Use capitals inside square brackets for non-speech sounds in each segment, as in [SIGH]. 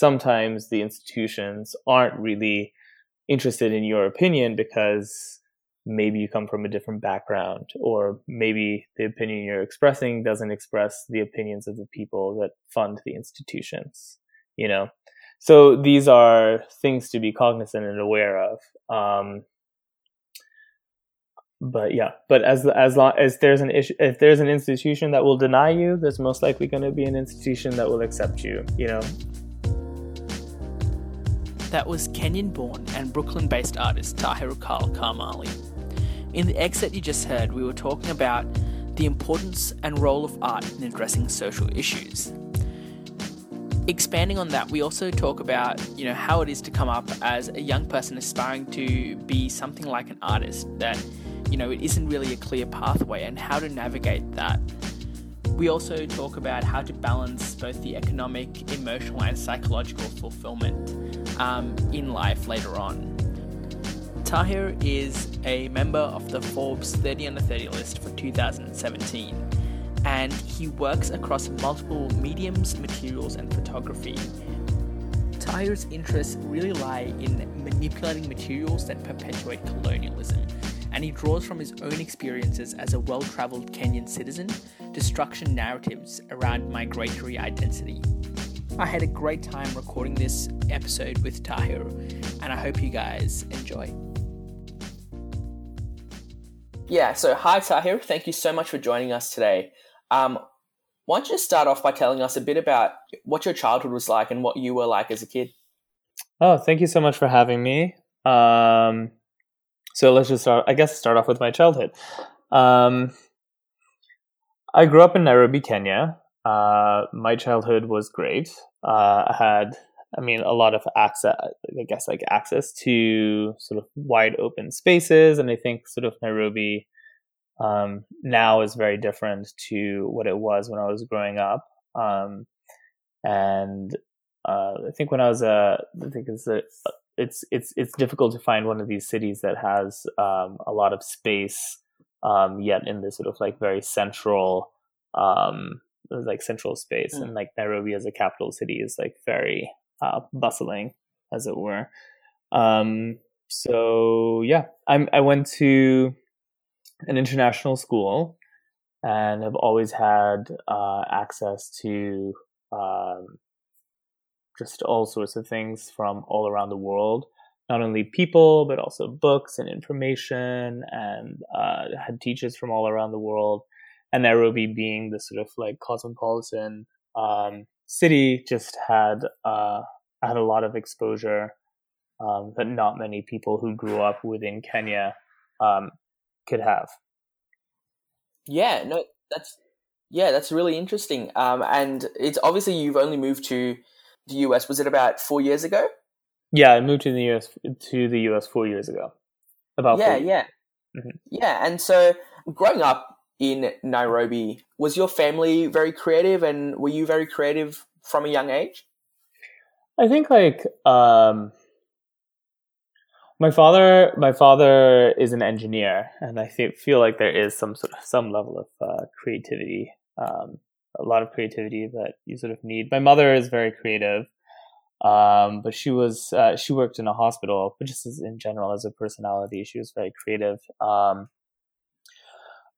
sometimes the institutions aren't really interested in your opinion because maybe you come from a different background or maybe the opinion you're expressing doesn't express the opinions of the people that fund the institutions you know? So these are things to be cognizant and aware of um, but yeah but as as long as there's an issue if there's an institution that will deny you there's most likely going to be an institution that will accept you you know that was Kenyan born and Brooklyn based artist Tahiru Carl Karmali. In the excerpt you just heard, we were talking about the importance and role of art in addressing social issues. Expanding on that, we also talk about, you know, how it is to come up as a young person aspiring to be something like an artist that you know, it isn't really a clear pathway and how to navigate that. We also talk about how to balance both the economic, emotional, and psychological fulfillment um, in life later on. Tahir is a member of the Forbes 30 under 30 list for 2017, and he works across multiple mediums, materials, and photography. Tahir's interests really lie in manipulating materials that perpetuate colonialism and he draws from his own experiences as a well travelled Kenyan citizen to structure narratives around migratory identity. I had a great time recording this episode with Tahir, and I hope you guys enjoy. Yeah, so hi Tahir, thank you so much for joining us today. Um, why don't you start off by telling us a bit about what your childhood was like and what you were like as a kid? Oh, thank you so much for having me. Um, so let's just start, I guess, start off with my childhood. Um, I grew up in Nairobi, Kenya. Uh, my childhood was great. Uh, I had, I mean, a lot of access, I guess, like access to sort of wide open spaces. And I think sort of Nairobi um, now is very different to what it was when I was growing up. Um, and uh, I think when I was a, I think it's a, it's it's it's difficult to find one of these cities that has um, a lot of space um, yet in this sort of like very central um, like central space mm. and like Nairobi as a capital city is like very uh, bustling as it were um, so yeah I'm I went to an international school and have always had uh, access to um, just all sorts of things from all around the world. Not only people, but also books and information, and uh, had teachers from all around the world. And Nairobi, being the sort of like cosmopolitan um, city, just had uh, had a lot of exposure um, that not many people who grew up within Kenya um, could have. Yeah, no, that's yeah, that's really interesting. Um, and it's obviously you've only moved to the US? Was it about four years ago? Yeah, I moved to the US to the US four years ago. About yeah, yeah, mm-hmm. yeah. And so, growing up in Nairobi, was your family very creative, and were you very creative from a young age? I think like um, my father. My father is an engineer, and I feel like there is some sort of some level of uh, creativity um, a lot of creativity that you sort of need. My mother is very creative, um, but she was uh, she worked in a hospital, but just as in general as a personality, she was very creative. Um,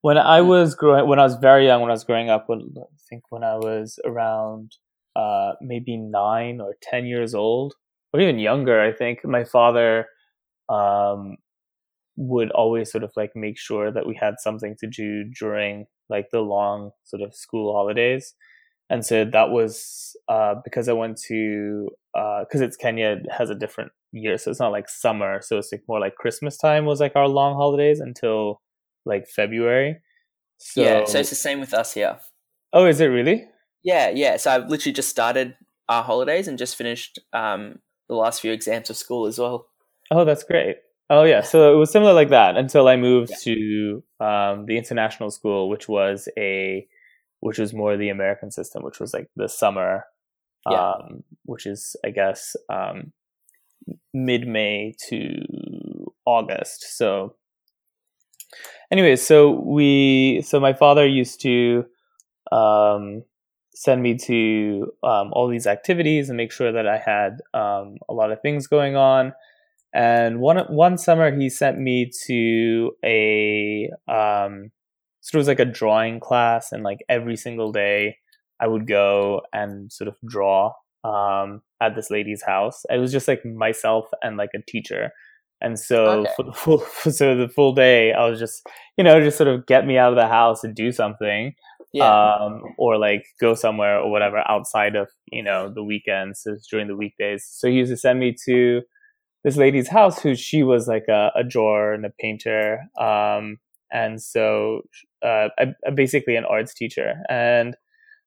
when I was growing, when I was very young, when I was growing up, when, I think when I was around uh, maybe nine or ten years old, or even younger, I think my father um, would always sort of like make sure that we had something to do during like the long sort of school holidays. And so that was uh, because I went to because uh, it's Kenya it has a different year, so it's not like summer. So it's like more like Christmas time was like our long holidays until like February. So, yeah, so it's the same with us here. Oh, is it really? Yeah, yeah. So I've literally just started our holidays and just finished um, the last few exams of school as well. Oh, that's great. Oh yeah, so it was similar like that until I moved yeah. to um, the international school, which was a which was more the American system, which was like the summer, yeah. um, which is I guess um, mid May to August. So, anyways, so we so my father used to um, send me to um, all these activities and make sure that I had um, a lot of things going on. And one one summer, he sent me to a um, so it was like a drawing class, and like every single day, I would go and sort of draw um, at this lady's house. It was just like myself and like a teacher. And so Okay. for the full [LAUGHS] so the full day, I was just you know just sort of get me out of the house and do something Yeah. um, or like go somewhere or whatever outside of you know the weekends so during the weekdays so he used to send me to this lady's house who she was like a, a drawer and a painter um, and so uh, I, I'm basically an arts teacher and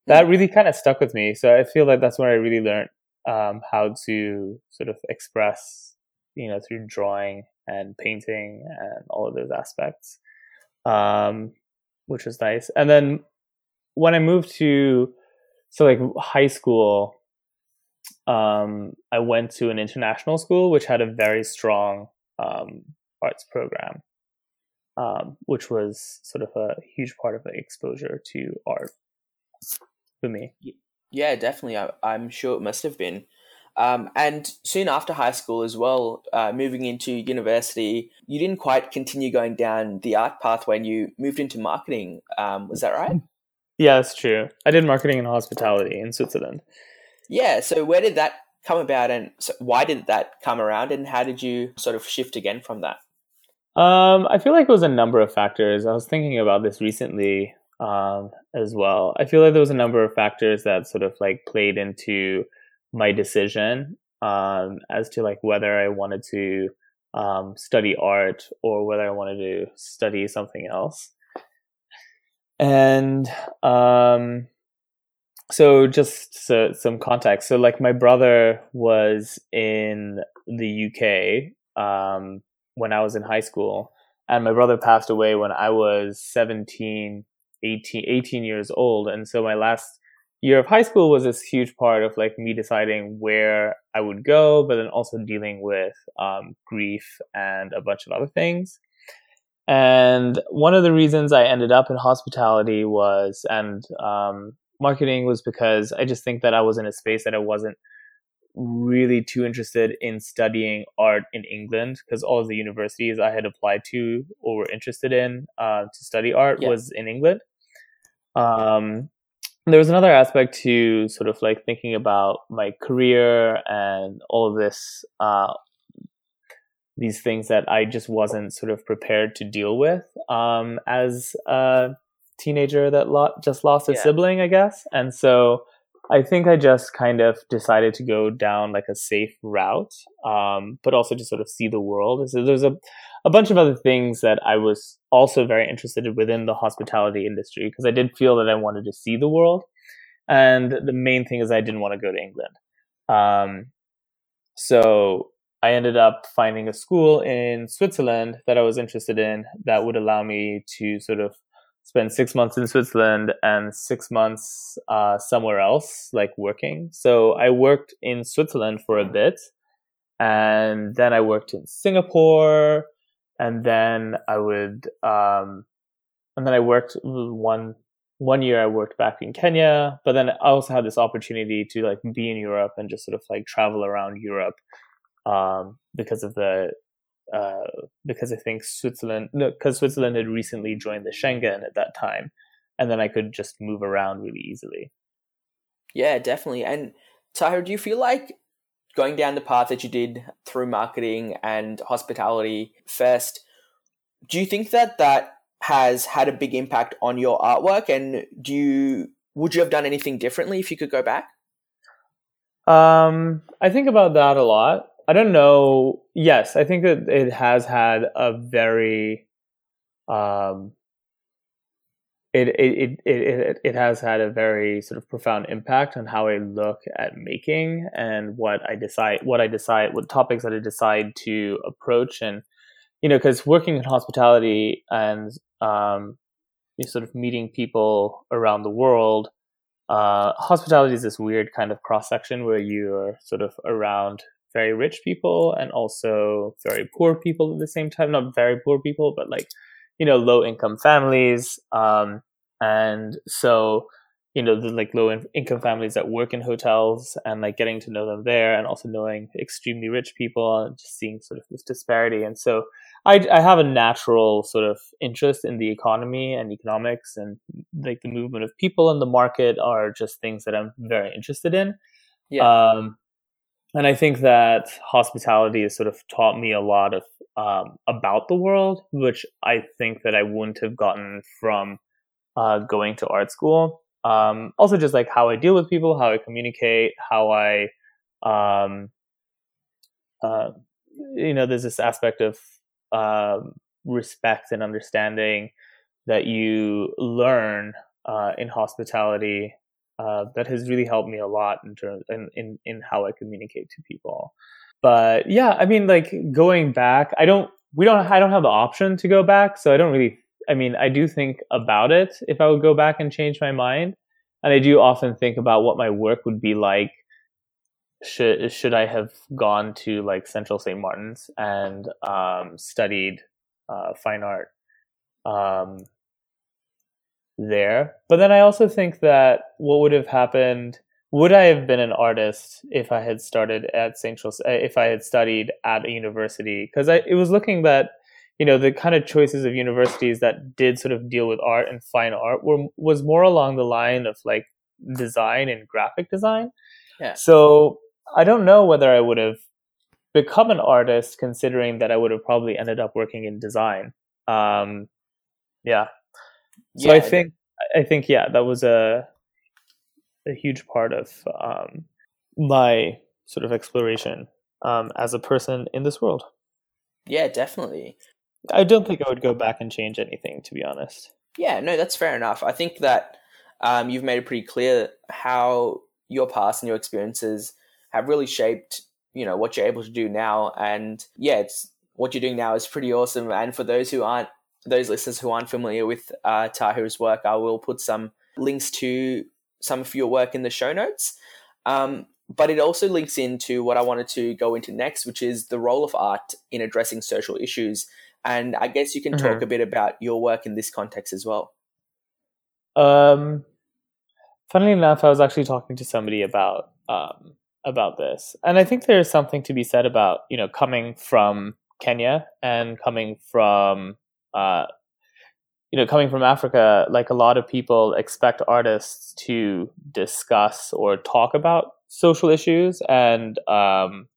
that really kind of stuck with me so i feel like that's where i really learned um, how to sort of express you know through drawing and painting and all of those aspects um, which was nice and then when I moved to so like high school, um, I went to an international school which had a very strong um, arts program, um, which was sort of a huge part of the exposure to art for me. Yeah, definitely. I, I'm sure it must have been. Um, and soon after high school as well, uh, moving into university, you didn't quite continue going down the art pathway and you moved into marketing. Um, was that right? Yeah, that's true. I did marketing and hospitality in Switzerland. Yeah. So where did that come about and so why did that come around and how did you sort of shift again from that? Um, I feel like it was a number of factors. I was thinking about this recently um, as well. I feel like there was a number of factors that sort of like played into my decision um, as to like whether I wanted to um, study art or whether I wanted to study something else. And um, so, just so, some context. So, like, my brother was in the UK um, when I was in high school, and my brother passed away when I was 17, 18, 18 years old. And so, my last year of high school was this huge part of like me deciding where I would go, but then also dealing with um, grief and a bunch of other things. And one of the reasons I ended up in hospitality was, and um, marketing was because I just think that I was in a space that I wasn't really too interested in studying art in England because all of the universities I had applied to or were interested in uh, to study art Yeah. was in England. Um, there was another aspect to sort of like thinking about my career and all of this uh, these things that I just wasn't sort of prepared to deal with um, as a teenager that lo- just lost a Yeah. sibling, I guess. And so I think I just kind of decided to go down like a safe route, um, but also to sort of see the world. So there's a, a bunch of other things that I was also very interested in within the hospitality industry because I did feel that I wanted to see the world. And the main thing is I didn't want to go to England. Um, so I ended up finding a school in Switzerland that I was interested in that would allow me to sort of spend six months in Switzerland and six months uh, somewhere else, like working. So I worked in Switzerland for a bit, and then I worked in Singapore, and then I would, um, and then I worked one one year. I worked back in Kenya, but then I also had this opportunity to like be in Europe and just sort of like travel around Europe um, because of the uh, because I think Switzerland, no, because Switzerland had recently joined the Schengen at that time, and then I could just move around really easily. Yeah, definitely. And Tahir, do you feel like going down the path that you did through marketing and hospitality first, do you think that that has had a big impact on your artwork? And do you would you have done anything differently if you could go back? Um, I think about that a lot. I don't know. Yes, I think that it has had a very, um, it it, it it it has had a very sort of profound impact on how I look at making and what I decide, what I decide, what topics that I decide to approach, and you know, because working in hospitality and um, you sort of meeting people around the world uh, hospitality is this weird kind of cross section where you're sort of around very rich people and also very poor people at the same time. Not very poor people, but like, you know, low income families. Um, and so, you know the like low in- income families that work in hotels and like getting to know them there and also knowing extremely rich people and just seeing sort of this disparity and so I, I have a natural sort of interest in the economy and economics and like the movement of people in the market are just things that I'm very interested in. Yeah. Um, and I think that hospitality has sort of taught me a lot of um, about the world, which I think that I wouldn't have gotten from uh, going to art school. Um, also, just like how I deal with people, how I communicate, how I, um, uh, you know, there's this aspect of um, respect and understanding that you learn uh, in hospitality uh, that has really helped me a lot in terms in, in in how I communicate to people. But yeah, I mean, like going back, I don't we don't I don't have the option to go back, so I don't really. I mean, I do think about it if I would go back and change my mind, and I do often think about what my work would be like should should I have gone to like Central St. Martin's and um, studied uh, fine art um, there? But then I also think that what would have happened would I have been an artist if I had started at St. Charles, uh, if I had studied at a university? Because it was looking that you know the kind of choices of universities that did sort of deal with art and fine art were was more along the line of like design and graphic design. Yeah. So I don't know whether I would have become an artist, considering that I would have probably ended up working in design. Um, yeah. So yeah, I think I think yeah, that was a a huge part of um, my sort of exploration um, as a person in this world. Yeah, definitely. I don't think I would go back and change anything, to be honest. Yeah, no, that's fair enough. I think that um, you've made it pretty clear how your past and your experiences have really shaped you know what you're able to do now and yeah it's what you're doing now is pretty awesome and for those who aren't those listeners who aren't familiar with uh, Tahiru's work I will put some links to some of your work in the show notes um, but it also links into what I wanted to go into next which is the role of art in addressing social issues and I guess you can mm-hmm. talk a bit about your work in this context as well um funnily enough I was actually talking to somebody about um, about this. And I think there's something to be said about, you know, coming from Kenya and coming from, uh, you know, coming from Africa, like a lot of people expect artists to discuss or talk about social issues and um,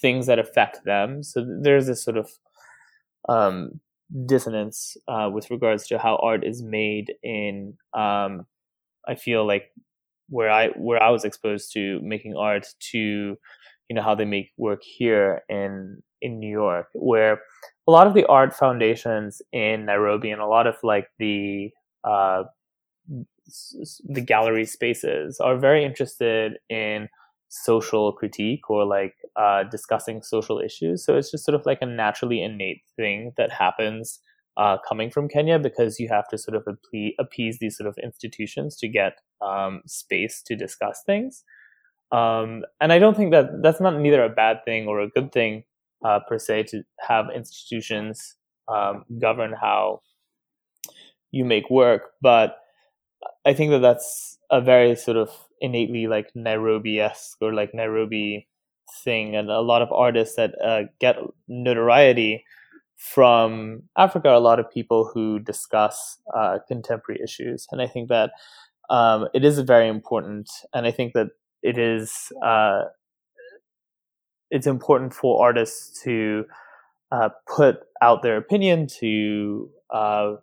things that affect them. So there's this sort of um, dissonance uh, with regards to how art is made in, um, I feel like where I where I was exposed to making art to you know how they make work here in in New York, where a lot of the art foundations in Nairobi and a lot of like the uh, the gallery spaces are very interested in social critique or like uh, discussing social issues. So it's just sort of like a naturally innate thing that happens uh, coming from Kenya because you have to sort of appease these sort of institutions to get um, space to discuss things. Um, and I don't think that that's not neither a bad thing or a good thing uh, per se to have institutions um, govern how you make work. But I think that that's a very sort of innately like Nairobi esque or like Nairobi thing. And a lot of artists that uh, get notoriety from Africa are a lot of people who discuss uh, contemporary issues. And I think that um, it is very important, and I think that it is uh, it's important for artists to uh, put out their opinion to. Uh,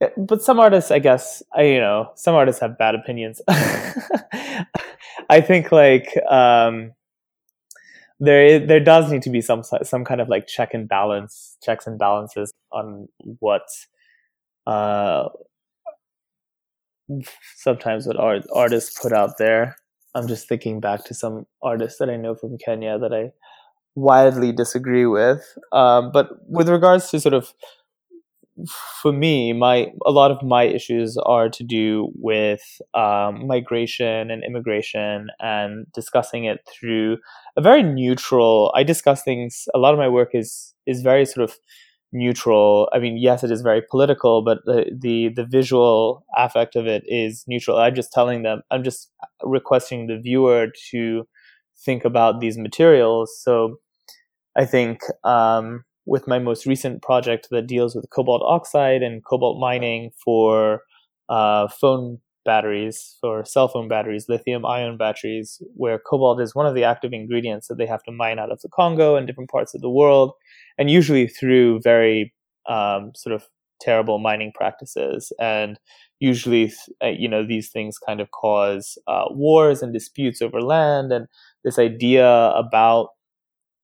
eh, but some artists, I guess, I, you know, some artists have bad opinions. [LAUGHS] I think like um, there is, there does need to be some some kind of like check and balance, checks and balances on what uh, sometimes what art, artists put out there. I'm just thinking back to some artists that I know from Kenya that I widely disagree with. Um, but with regards to sort of, for me, my a lot of my issues are to do with um, migration and immigration and discussing it through a very neutral. I discuss things. A lot of my work is is very sort of neutral. I mean, yes, it is very political, but the, the the visual affect of it is neutral. I'm just telling them, I'm just requesting the viewer to think about these materials. So I think um, with my most recent project that deals with cobalt oxide and cobalt mining for uh, phone batteries, for cell phone batteries, lithium ion batteries, where cobalt is one of the active ingredients that they have to mine out of the Congo and different parts of the world, and usually through very um, sort of terrible mining practices. And usually, uh, you know, these things kind of cause uh, wars and disputes over land and this idea about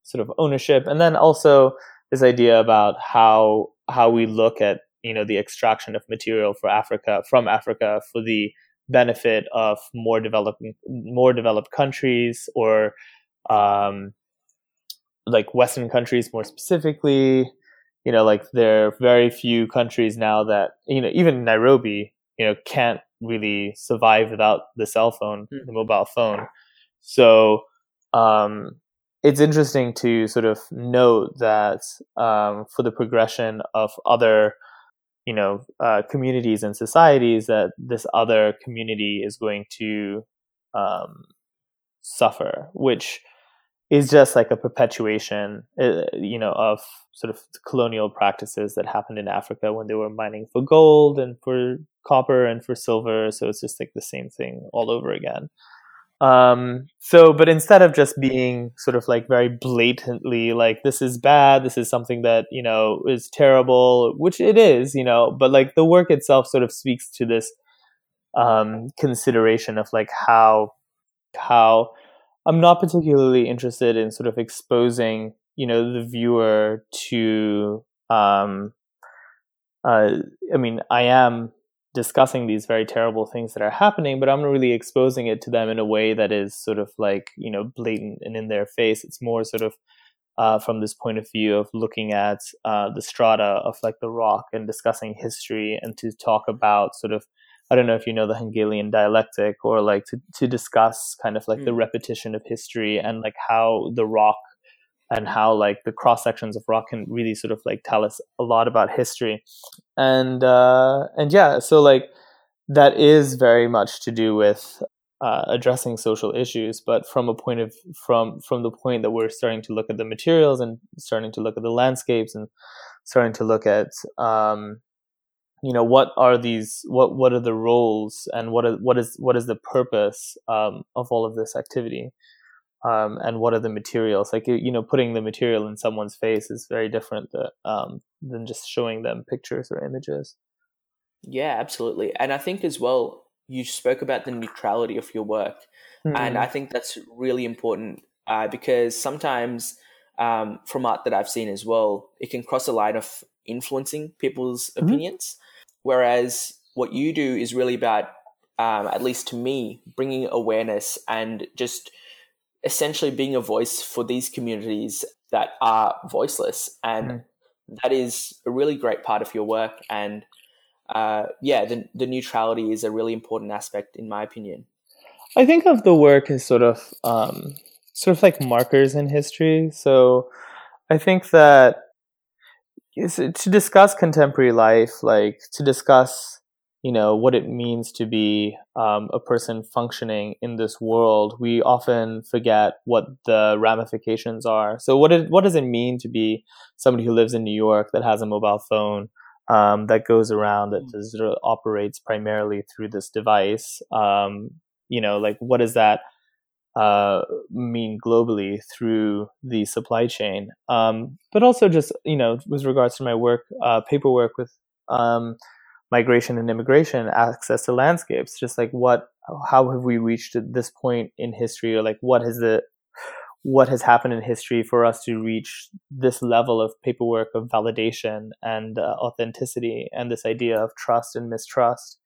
sort of ownership, and then also this idea about how how we look at you know the extraction of material for Africa from Africa for the benefit of more developing more developed countries or um, like Western countries more specifically. You know, like there are very few countries now that you know even Nairobi you know can't really survive without the cell phone, mm. the mobile phone. So um, it's interesting to sort of note that um, for the progression of other you know uh, communities and societies that this other community is going to um, suffer which is just like a perpetuation uh, you know of sort of colonial practices that happened in africa when they were mining for gold and for copper and for silver. So it's just like the same thing all over again um, so, but instead of just being sort of like very blatantly like, this is bad, this is something that, you know, is terrible, which it is, you know, but like the work itself sort of speaks to this um, consideration of like how, how I'm not particularly interested in sort of exposing, you know, the viewer to, um, uh, I mean, I am discussing these very terrible things that are happening, but I'm really exposing it to them in a way that is sort of like, you know, blatant and in their face. It's more sort of uh, from this point of view of looking at uh, the strata of like the rock and discussing history and to talk about sort of I don't know if you know the Hegelian dialectic or like to, to discuss kind of like mm. the repetition of history and like how the rock and how like the cross sections of rock can really sort of like tell us a lot about history. And uh and yeah so like that is very much to do with uh, addressing social issues but from a point of from from the point that we're starting to look at the materials and starting to look at the landscapes and starting to look at um you know what are these what what are the roles and what are, what is what is the purpose um, of all of this activity um, and what are the materials like you know putting the material in someone's face is very different that, um, than just showing them pictures or images yeah absolutely and i think as well you spoke about the neutrality of your work mm-hmm. and i think that's really important uh, because sometimes um, from art that i've seen as well it can cross a line of influencing people's mm-hmm. opinions whereas what you do is really about um, at least to me bringing awareness and just essentially being a voice for these communities that are voiceless. And mm. that is a really great part of your work. And uh, yeah, the, the neutrality is a really important aspect, in my opinion. I think of the work as sort of um, sort of like markers in history. So I think that to discuss contemporary life, like to discuss you know what it means to be um, a person functioning in this world, we often forget what the ramifications are. So, what it, what does it mean to be somebody who lives in New York that has a mobile phone um, that goes around that mm. sort of operates primarily through this device? Um, you know, like what does that uh, mean globally through the supply chain? Um, but also, just you know, with regards to my work, uh, paperwork with um, migration and immigration access to landscapes just like what how have we reached this point in history or like what has the what has happened in history for us to reach this level of paperwork of validation and uh, authenticity and this idea of trust and mistrust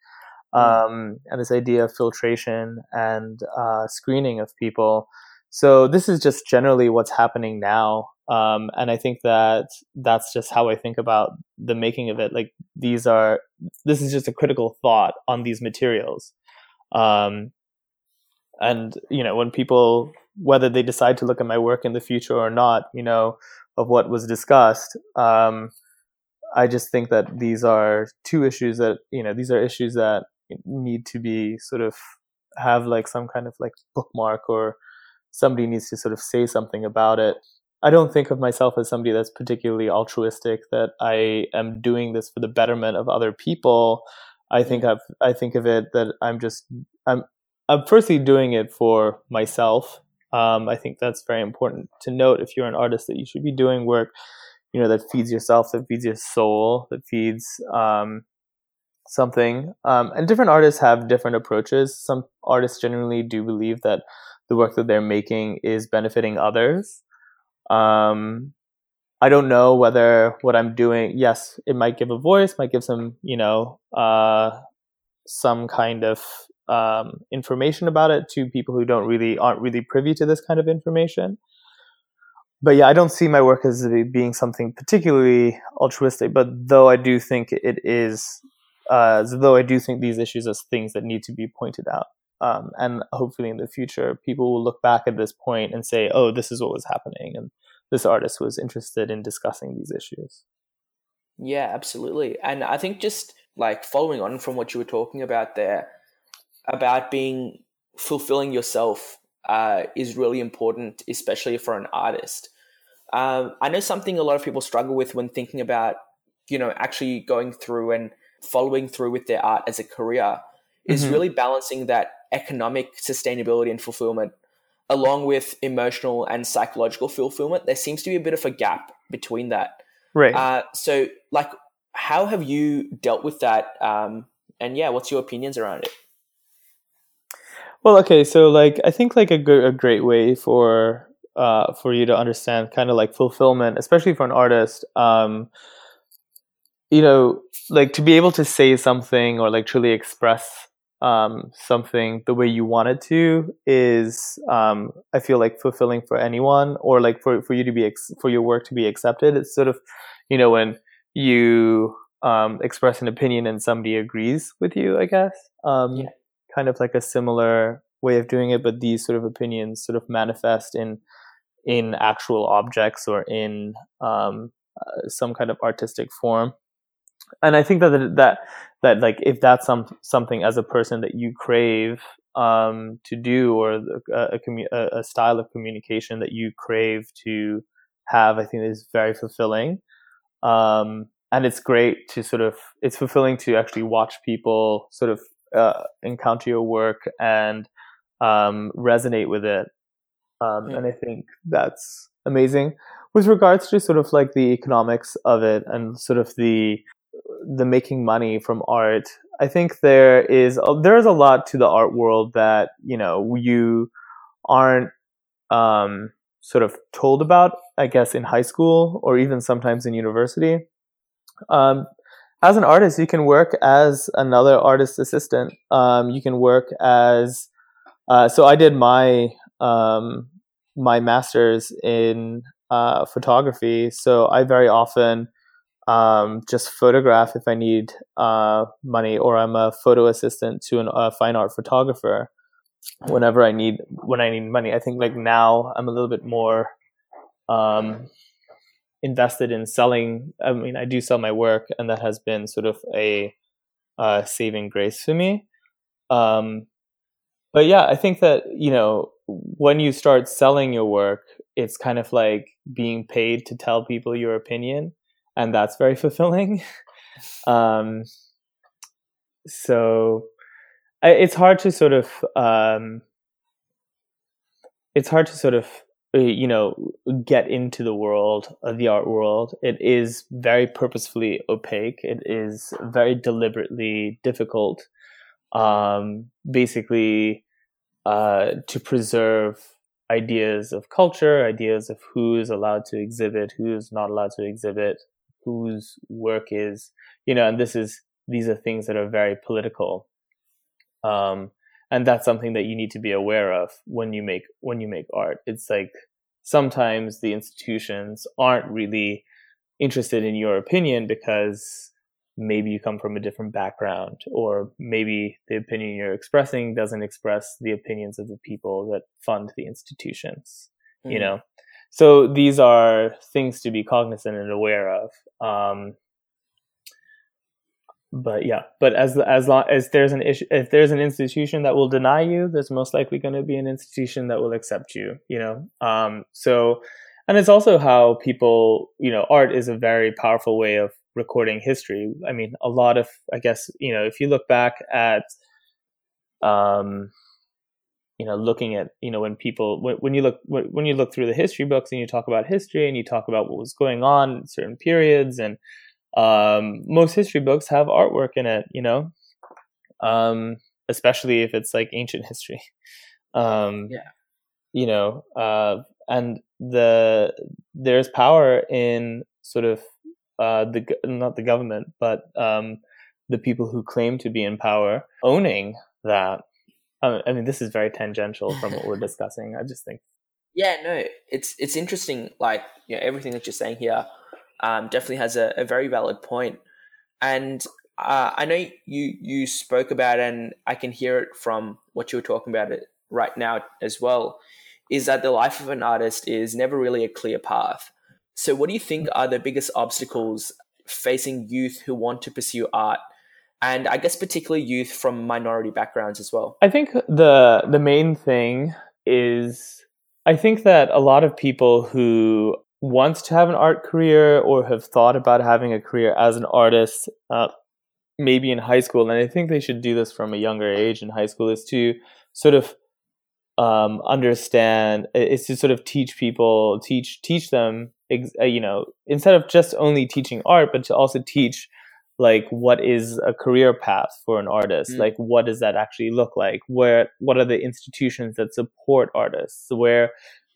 mm. um, and this idea of filtration and uh, screening of people so this is just generally what's happening now um, and I think that that's just how I think about the making of it. Like these are, this is just a critical thought on these materials. Um, and you know, when people, whether they decide to look at my work in the future or not, you know, of what was discussed, um, I just think that these are two issues that you know these are issues that need to be sort of have like some kind of like bookmark or somebody needs to sort of say something about it. I don't think of myself as somebody that's particularly altruistic that I am doing this for the betterment of other people. I think I've I think of it that I'm just I'm I'm firstly doing it for myself. Um, I think that's very important to note if you're an artist that you should be doing work, you know, that feeds yourself, that feeds your soul, that feeds um, something. Um, and different artists have different approaches. Some artists generally do believe that the work that they're making is benefiting others. Um, I don't know whether what I'm doing, yes, it might give a voice, might give some, you know, uh, some kind of um, information about it to people who don't really aren't really privy to this kind of information. But yeah, I don't see my work as being something particularly altruistic. But though I do think it is uh, though I do think these issues are things that need to be pointed out. Um, and hopefully in the future, people will look back at this point and say, oh, this is what was happening. And this artist was interested in discussing these issues. Yeah, absolutely. And I think just like following on from what you were talking about there, about being fulfilling yourself uh, is really important, especially for an artist. Um, I know something a lot of people struggle with when thinking about, you know, actually going through and following through with their art as a career is mm-hmm. really balancing that economic sustainability and fulfillment along with emotional and psychological fulfillment. There seems to be a bit of a gap between that. Right. Uh, so, like, how have you dealt with that? Um, and yeah, what's your opinions around it? Well, okay, so like I think like a good a great way for uh for you to understand kind of like fulfillment, especially for an artist, um, you know, like to be able to say something or like truly express um, something the way you want it to is um, I feel like fulfilling for anyone or like for, for you to be ex- for your work to be accepted. It's sort of you know when you um, express an opinion and somebody agrees with you. I guess um, yeah. kind of like a similar way of doing it, but these sort of opinions sort of manifest in in actual objects or in um, uh, some kind of artistic form and I think that that that like if that's some something as a person that you crave um, to do or a, a, a, style of communication that you crave to have, I think is very fulfilling. Um, and it's great to sort of it's fulfilling to actually watch people sort of uh, encounter your work and um, resonate with it. Um, yeah. And I think that's amazing. With regards to sort of like the economics of it and sort of the the making money from art, I think there is a, there is a lot to the art world that you know you aren't um, sort of told about. I guess in high school or even sometimes in university. Um, as an artist, you can work as another artist assistant. Um, you can work as uh, so. I did my um, my master's in uh, photography, so I very often um, just photograph if I need uh, money, or I'm a photo assistant to a fine art photographer whenever I need when I need money. I think like now I'm a little bit more um, invested in selling. I mean, I do sell my work, and that has been sort of a uh, saving grace for me. Um, but yeah, I think that you know when you start selling your work, it's kind of like being paid to tell people your opinion and that's very fulfilling. [LAUGHS] um, so I, it's hard to sort of um, it's hard to sort of uh, you know get into the world of the art world. It is very purposefully opaque. It is very deliberately difficult um, basically uh, to preserve ideas of culture ideas of who is allowed to exhibit who is not allowed to exhibit whose work is you know and this is these are things that are very political. Um and that's something that you need to be aware of when you make when you make art. It's like sometimes the institutions aren't really interested in your opinion because maybe you come from a different background or maybe the opinion you're expressing doesn't express the opinions of the people that fund the institutions mm-hmm. you know so these are things to be cognizant and aware of. Um, but yeah, but as as long as there's an issue, if there's an institution that will deny you, there's most likely going to be an institution that will accept you. You know, um, so and it's also how people, you know, art is a very powerful way of recording history. I mean, a lot of, I guess, you know, if you look back at, um, you know, looking at, you know, when people, when, when you look, when you look through the history books and you talk about history and you talk about what was going on in certain periods and um, most history books have artwork in it, you know, um, especially if it's like ancient history. [LAUGHS] Um, yeah. You know, uh, and the there's power in sort of uh, the not the government, but um, the people who claim to be in power owning that. I mean, this is very tangential from what we're [LAUGHS] discussing. I just think. Yeah, no, it's it's interesting. Like, you know, everything that you're saying here um, definitely has a, a, very valid point. And uh, I know you you spoke about, and I can hear it from what you were talking about it right now as well. Is that the life of an artist is never really a clear path. So, what do you think are the biggest obstacles facing youth who want to pursue art and I guess particularly youth from minority backgrounds as well. I think the the main thing is I think that a lot of people who want to have an art career or have thought about having a career as an artist, uh, maybe in high school, and I think they should do this from a younger age in high school, is to sort of um, understand, is to sort of teach people, teach teach them, uh, you know, instead of just only teaching art, but to also teach like what is a career path for an artist mm. like what does that actually look like where what are the institutions that support artists where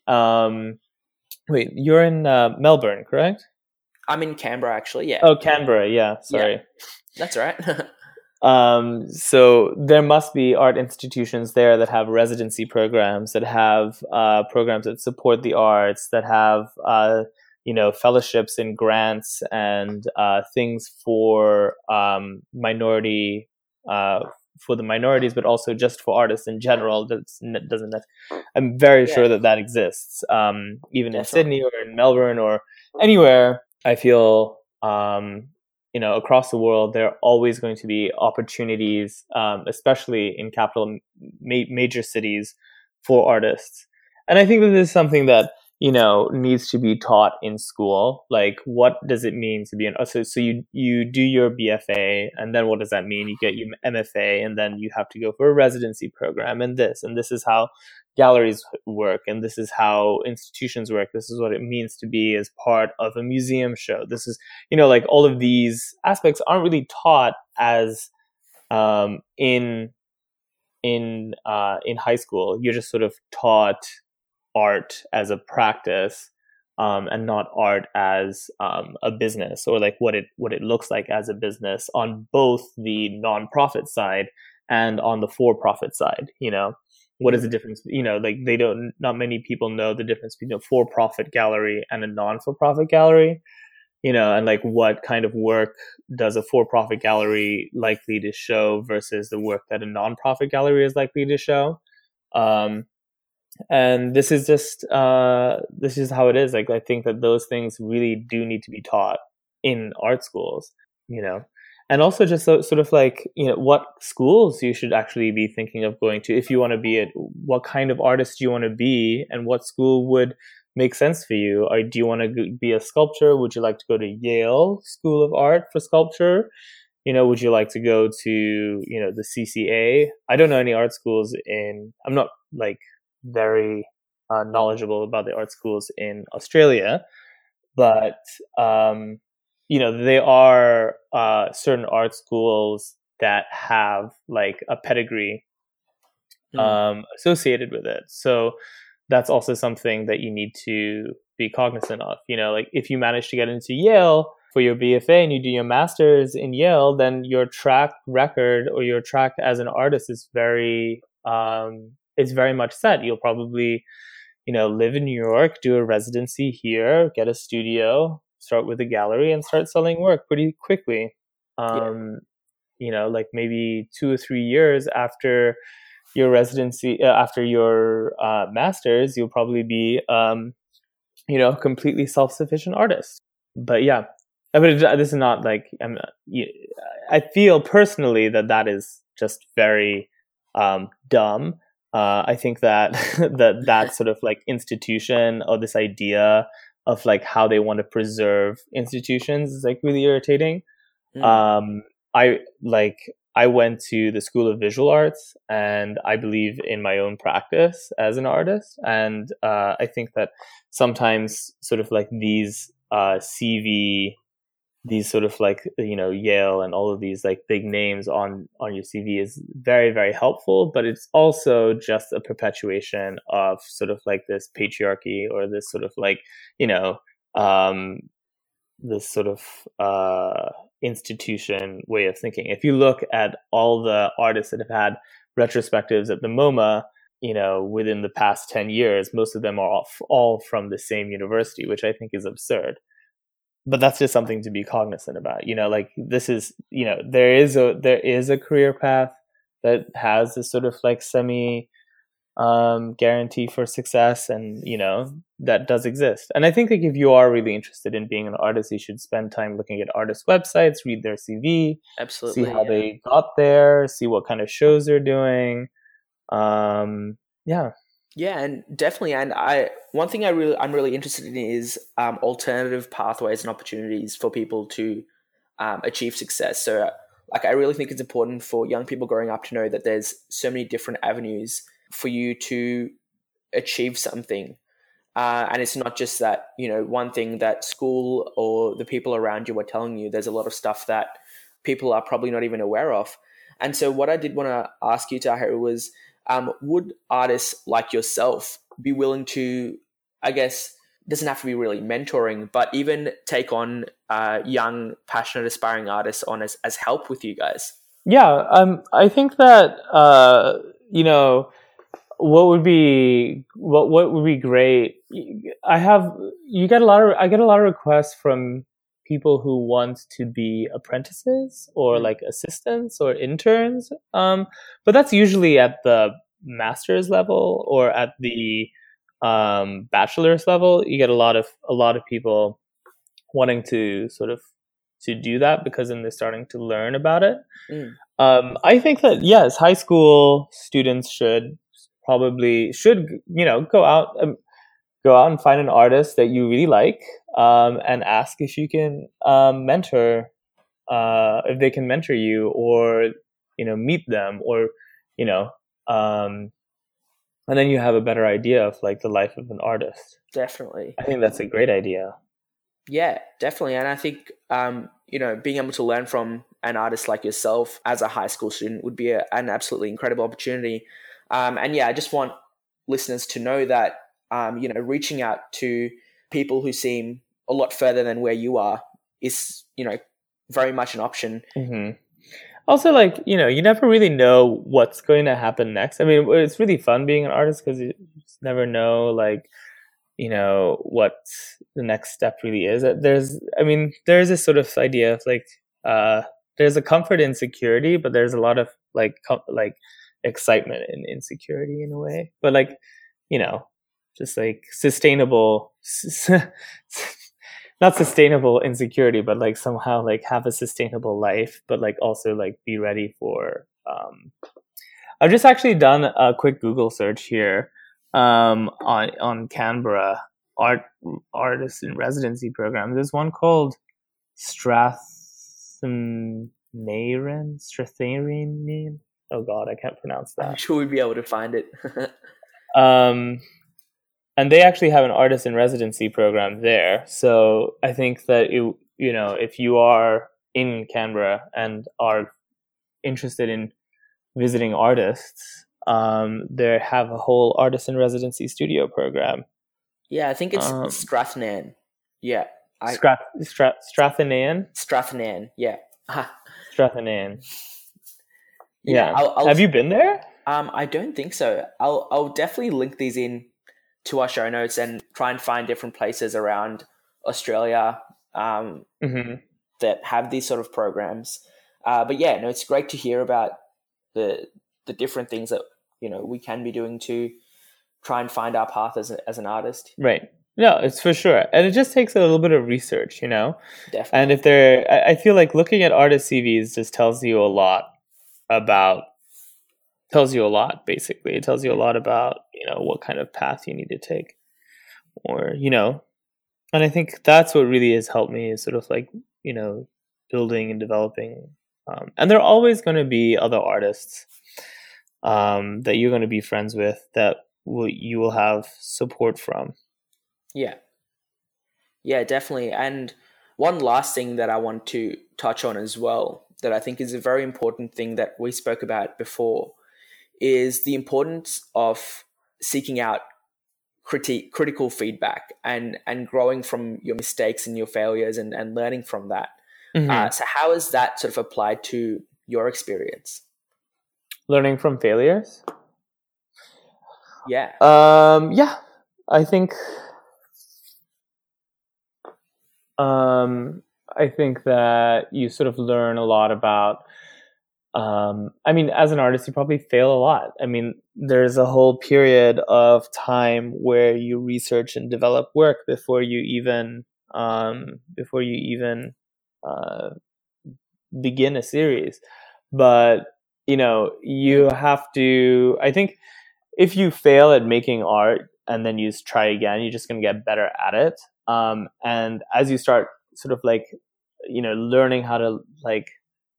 um Wait, you're in uh, Melbourne, correct? I'm in Canberra, actually. Yeah. Oh, Canberra. Yeah. Sorry. Yeah. That's right. [LAUGHS] um, so there must be art institutions there that have residency programs, that have uh, programs that support the arts, that have uh, you know fellowships and grants and uh, things for um, minority uh, for the minorities, but also just for artists in general. That doesn't. I'm very yeah. sure that that exists, um, even Definitely. in Sydney or in Melbourne or anywhere. I feel, um, you know, across the world, there are always going to be opportunities, um, especially in capital ma- major cities, for artists. And I think that this is something that you know needs to be taught in school like what does it mean to be an so, so you you do your bfa and then what does that mean? You get your mfa and then you have to go for a residency program and this and this is how galleries work and this is how institutions work. This is what it means to be as part of a museum show. This is you know like all of these aspects aren't really taught as um, in in uh, in high school. You're just sort of taught art as a practice um, and not art as um, a business or like what it what it looks like as a business on both the nonprofit side and on the for-profit side you know? What is the difference you know like they don't not many people know the difference between a for-profit gallery and a non-for-profit gallery you know and like what kind of work does a for-profit gallery likely to show versus the work that a non-profit gallery is likely to show? Um, and this is just uh, this is how it is. Like i think that those things really do need to be taught in art schools you know? And also just so, sort of like you know what schools you should actually be thinking of going to if you want to be it what kind of artist do you want to be and what school would make sense for you? Or do you want to be a sculptor? Would you like to go to yale school of art for sculpture? You know would you like to go to you know the cca i don't know any art schools in i'm not like very uh, knowledgeable about the art schools in Australia, but um, you know they are uh, certain art schools that have like a pedigree mm. um, associated with it. So that's also something that you need to be cognizant of. You know, like if you manage to get into Yale for your BFA and you do your master's in Yale, then your track record or your track as an artist is very um, it's very much set. You'll probably, you know, live in New York, do a residency here, get a studio, start with a gallery, and start selling work pretty quickly. Um, yeah. You know, like maybe two or three years after your residency, uh, after your uh, master's, you'll probably be, um, you know, completely self-sufficient artist. But yeah, I mean, this is not like I'm. I feel personally that that is just very um, dumb. Uh, I think that [LAUGHS] that that sort of like institution or this idea of like how they want to preserve institutions is like really irritating. Mm. Um, I like I went to the School of Visual Arts, and I believe in my own practice as an artist. And uh, I think that sometimes, sort of like these uh, CV these sort of like you know Yale and all of these like big names on on your CV is very very helpful, but it's also just a perpetuation of sort of like this patriarchy or this sort of like you know um, this sort of uh, institution way of thinking. If you look at all the artists that have had retrospectives at the MoMA, you know, within the past ten years, most of them are all, all from the same university, which I think is absurd but that's just something to be cognizant about you know like this is you know there is a there is a career path that has this sort of like semi um, guarantee for success and you know that does exist. And i think like if you are really interested in being an artist you should spend time looking at artist websites read their cv absolutely see how yeah. they got there see what kind of shows they're doing. Um yeah yeah, and definitely. And I one thing I really I'm really interested in is um, alternative pathways and opportunities for people to um, achieve success. So, like, I really think it's important for young people growing up to know that there's so many different avenues for you to achieve something. Uh, and it's not just that you know one thing that school or the people around you are telling you. There's a lot of stuff that people are probably not even aware of. And so, what I did want to ask you, Tahiru, was um, would artists like yourself be willing to, I guess, doesn't have to be really mentoring, but even take on uh, young, passionate, aspiring artists on as, as help with you guys? Yeah, um, I think that uh, you know what would be what what would be great. I have you get a lot of I get a lot of requests from people who want to be apprentices or mm-hmm. like assistants or interns. Um, but that's usually at the master's level or at the um, bachelor's level. You get a lot of a lot of people wanting to sort of to do that because then they're starting to learn about it. Mm. Um, I think that yes, high school students should probably should you know go out um, go out and find an artist that you really like um, and ask if you can um, mentor uh, if they can mentor you or you know meet them or you know um, and then you have a better idea of like the life of an artist. Definitely. I think that's a great idea. Yeah definitely. And i think um, you know being able to learn from an artist like yourself as a high school student would be a, an absolutely incredible opportunity. Um, and yeah i just want listeners to know that um, you know reaching out to people who seem a lot further than where you are is you know very much an option. Mm-hmm. Also, like you know, you never really know what's going to happen next. I mean, it's really fun being an artist because you never know, like you know, what the next step really is. Uh, there's, I mean, there's this sort of idea of like, uh, there's a comfort in security, but there's a lot of like, com- like excitement in insecurity in a way. But like, you know, just like sustainable [LAUGHS] not sustainable insecurity but like somehow like have a sustainable life but like also like be ready for um i've just actually done a quick google search here um on on canberra art artist in residency program. There's one called Strathnairn Strathnairn oh god i can't pronounce that. I'm sure we'd be able to find it. [LAUGHS] Um and they actually have an artist in residency program there. So I think that you you know if you are in Canberra and are interested in visiting artists, um, they have a whole artist in residency studio program. Yeah, I think it's um, Strathnairn. Yeah, I, Strath, Strath, Strathnairn. Strathnairn. Yeah. [LAUGHS] Strathnairn. Yeah. yeah. I'll, I'll, have you been there? Um, I don't think so. I'll I'll definitely link these in to our show notes and try and find different places around Australia um, mm-hmm. that have these sort of programs. Uh, but yeah, no, it's great to hear about the the different things that you know we can be doing to try and find our path as a, as an artist. Right. No, it's for sure, and it just takes a little bit of research, you know. Definitely. And if they're, I I feel like looking at artist CVs just tells you a lot about, tells you a lot. Basically, it tells you a lot about you know what kind of path you need to take, or you know, and I think that's what really has helped me is sort of like you know building and developing. Um, and there are always going to be other artists um, that you're going to be friends with that will you will have support from. Yeah. Yeah, definitely. And one last thing that I want to touch on as well, that I think is a very important thing that we spoke about before, is the importance of seeking out criti- critical feedback and, and growing from your mistakes and your failures and, and learning from that. Mhm. Uh, so, how is that sort of applied to your experience? Learning from failures. Yeah. Um, yeah, I think. Um, I think that you sort of learn a lot about. Um, I mean, as an artist, you probably fail a lot. I mean, there's a whole period of time where you research and develop work before you even um, before you even uh, begin a series. But you know, you have to. I think if you fail at making art and then you s- try again, you're just going to get better at it. Um, and as you start sort of like, you know, learning how to like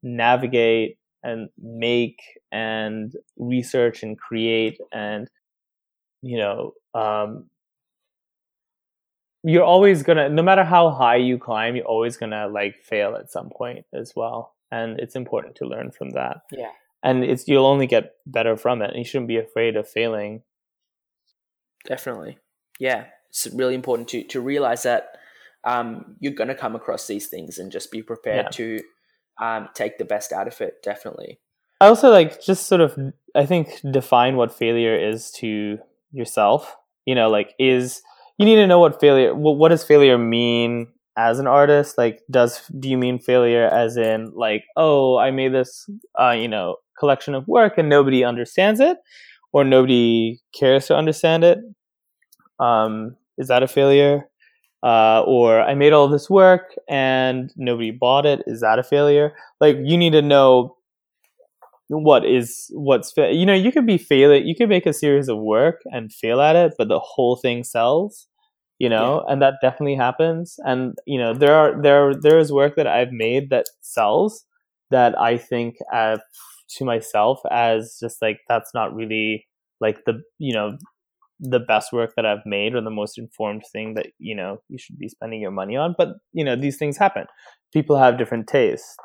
navigate and make and research and create and, you know, um, you're always gonna, no matter how high you climb, you're always gonna like fail at some point as well. And it's important to learn from that Yeah. and it's you'll only get better from it and you shouldn't be afraid of failing Definitely. Yeah. It's really important to, to realize that um, you're going to come across these things and just be prepared Yeah. to um, take the best out of it. Definitely. i also like just sort of i think define what failure is to yourself you know like is you need to know what failure what, what does failure mean as an artist like does do you mean failure as in like oh i made this uh, you know collection of work and nobody understands it or nobody cares to understand it um, is that a failure uh, or i made all this work and nobody bought it. Is that a failure? Like you need to know what is what's fa- you know you could be failing you could make a series of work and fail at it but the whole thing sells you know and that definitely happens. And you know there are there there is work that i've made that sells that i think uh, to myself as just like that's not really like the you know the best work that i've made or the most informed thing that you know you should be spending your money on but you know these things happen people have different tastes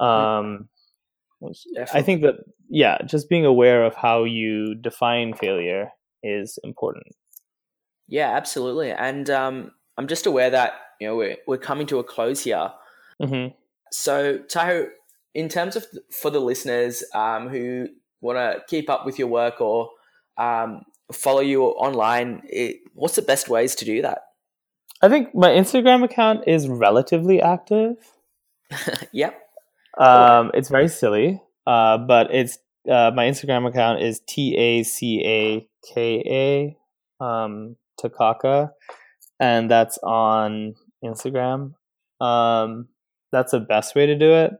um I think that yeah, just being aware of how you define failure is important. Yeah, absolutely. And um, I'm just aware that you know we're we're coming to a close here. hmm So, Tahir, in terms of for the listeners um, who want to keep up with your work or um, follow you online, it, what's the best ways to do that? I think my Instagram account is relatively active. [LAUGHS] yep. Um, it's very silly, uh, but it's uh, my Instagram account is T A C A K A um, Tacaka, and that's on Instagram. Um, that's the best way to do it,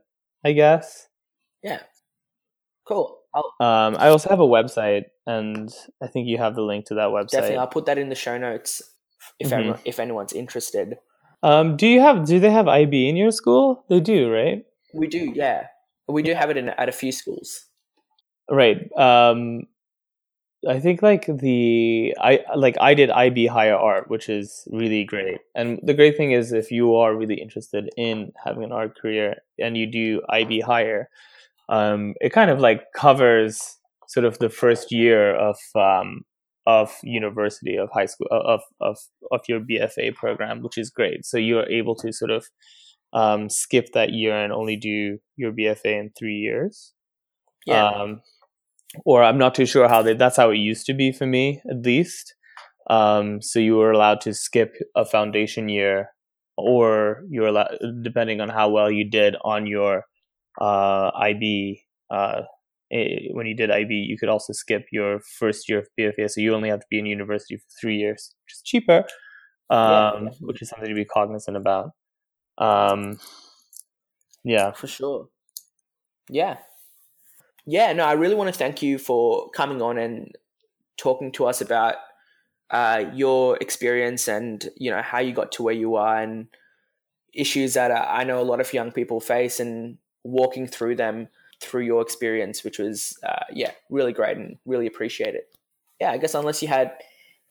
I guess. Yeah. Cool. Um, I also have a website, and I think you have the link to that website. definitely, I'll put that in the show notes if Mhm. anyone, if anyone's interested. Um, do you have? Do they have IB in your school? They do, right? We do, yeah. We do have it in, at a few schools. Right. Um, I think like the I like I did IB higher art, which is really great. And the great thing is, if you are really interested in having an art career and you do IB higher, um, it kind of like covers sort of the first year of um, of university of high school of of of your BFA program, which is great. So you are able to sort of um, skip that year and only do your BFA in three years. Yeah. Um, or I'm not too sure how they. That's how it used to be for me, at least. Um, so you were allowed to skip a foundation year, or you're allowed, depending on how well you did on your uh, IB uh, eh, when you did IB, you could also skip your first year of BFA, so you only have to be in university for three years, which is cheaper, um, Yeah. which is something to be cognizant about. Um, yeah, For sure. Yeah. Yeah, no, I really want to thank you for coming on and talking to us about uh, your experience and, you know, how you got to where you are and issues that uh, I know a lot of young people face and walking through them through your experience, which was, uh, yeah, really great and really appreciate it. Yeah, I guess unless you had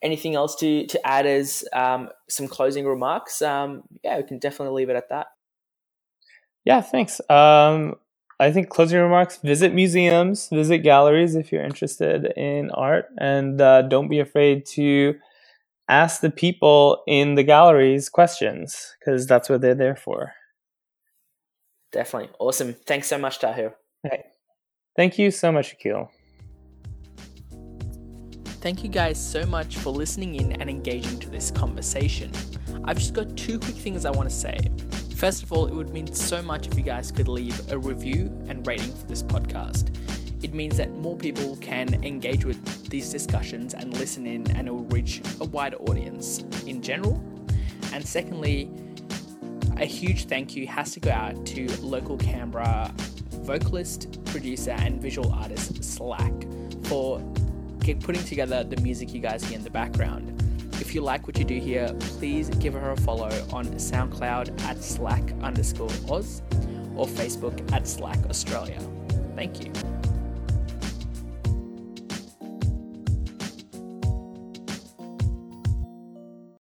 anything else to, to add as um, some closing remarks, um, yeah, we can definitely leave it at that. yeah. Thanks. Um, I think closing remarks: visit museums, visit galleries if you're interested in art, and uh, don't be afraid to ask the people in the galleries questions because that's what they're there for. Definitely. Awesome. Thanks so much, Tahir. Thank you so much, Akil. Thank you guys so much for listening in and engaging to this conversation. I've just got two quick things I want to say. First of all, it would mean so much if you guys could leave a review and rating for this podcast. It means that more people can engage with these discussions and listen in, and it will reach a wider audience in general. And secondly, a huge thank you has to go out to local Canberra vocalist, producer, and visual artist Slack for putting together the music you guys hear in the background. If you like what you do here, please give her a follow on SoundCloud at Slack underscore Oz or Facebook at Slack Australia. Thank you.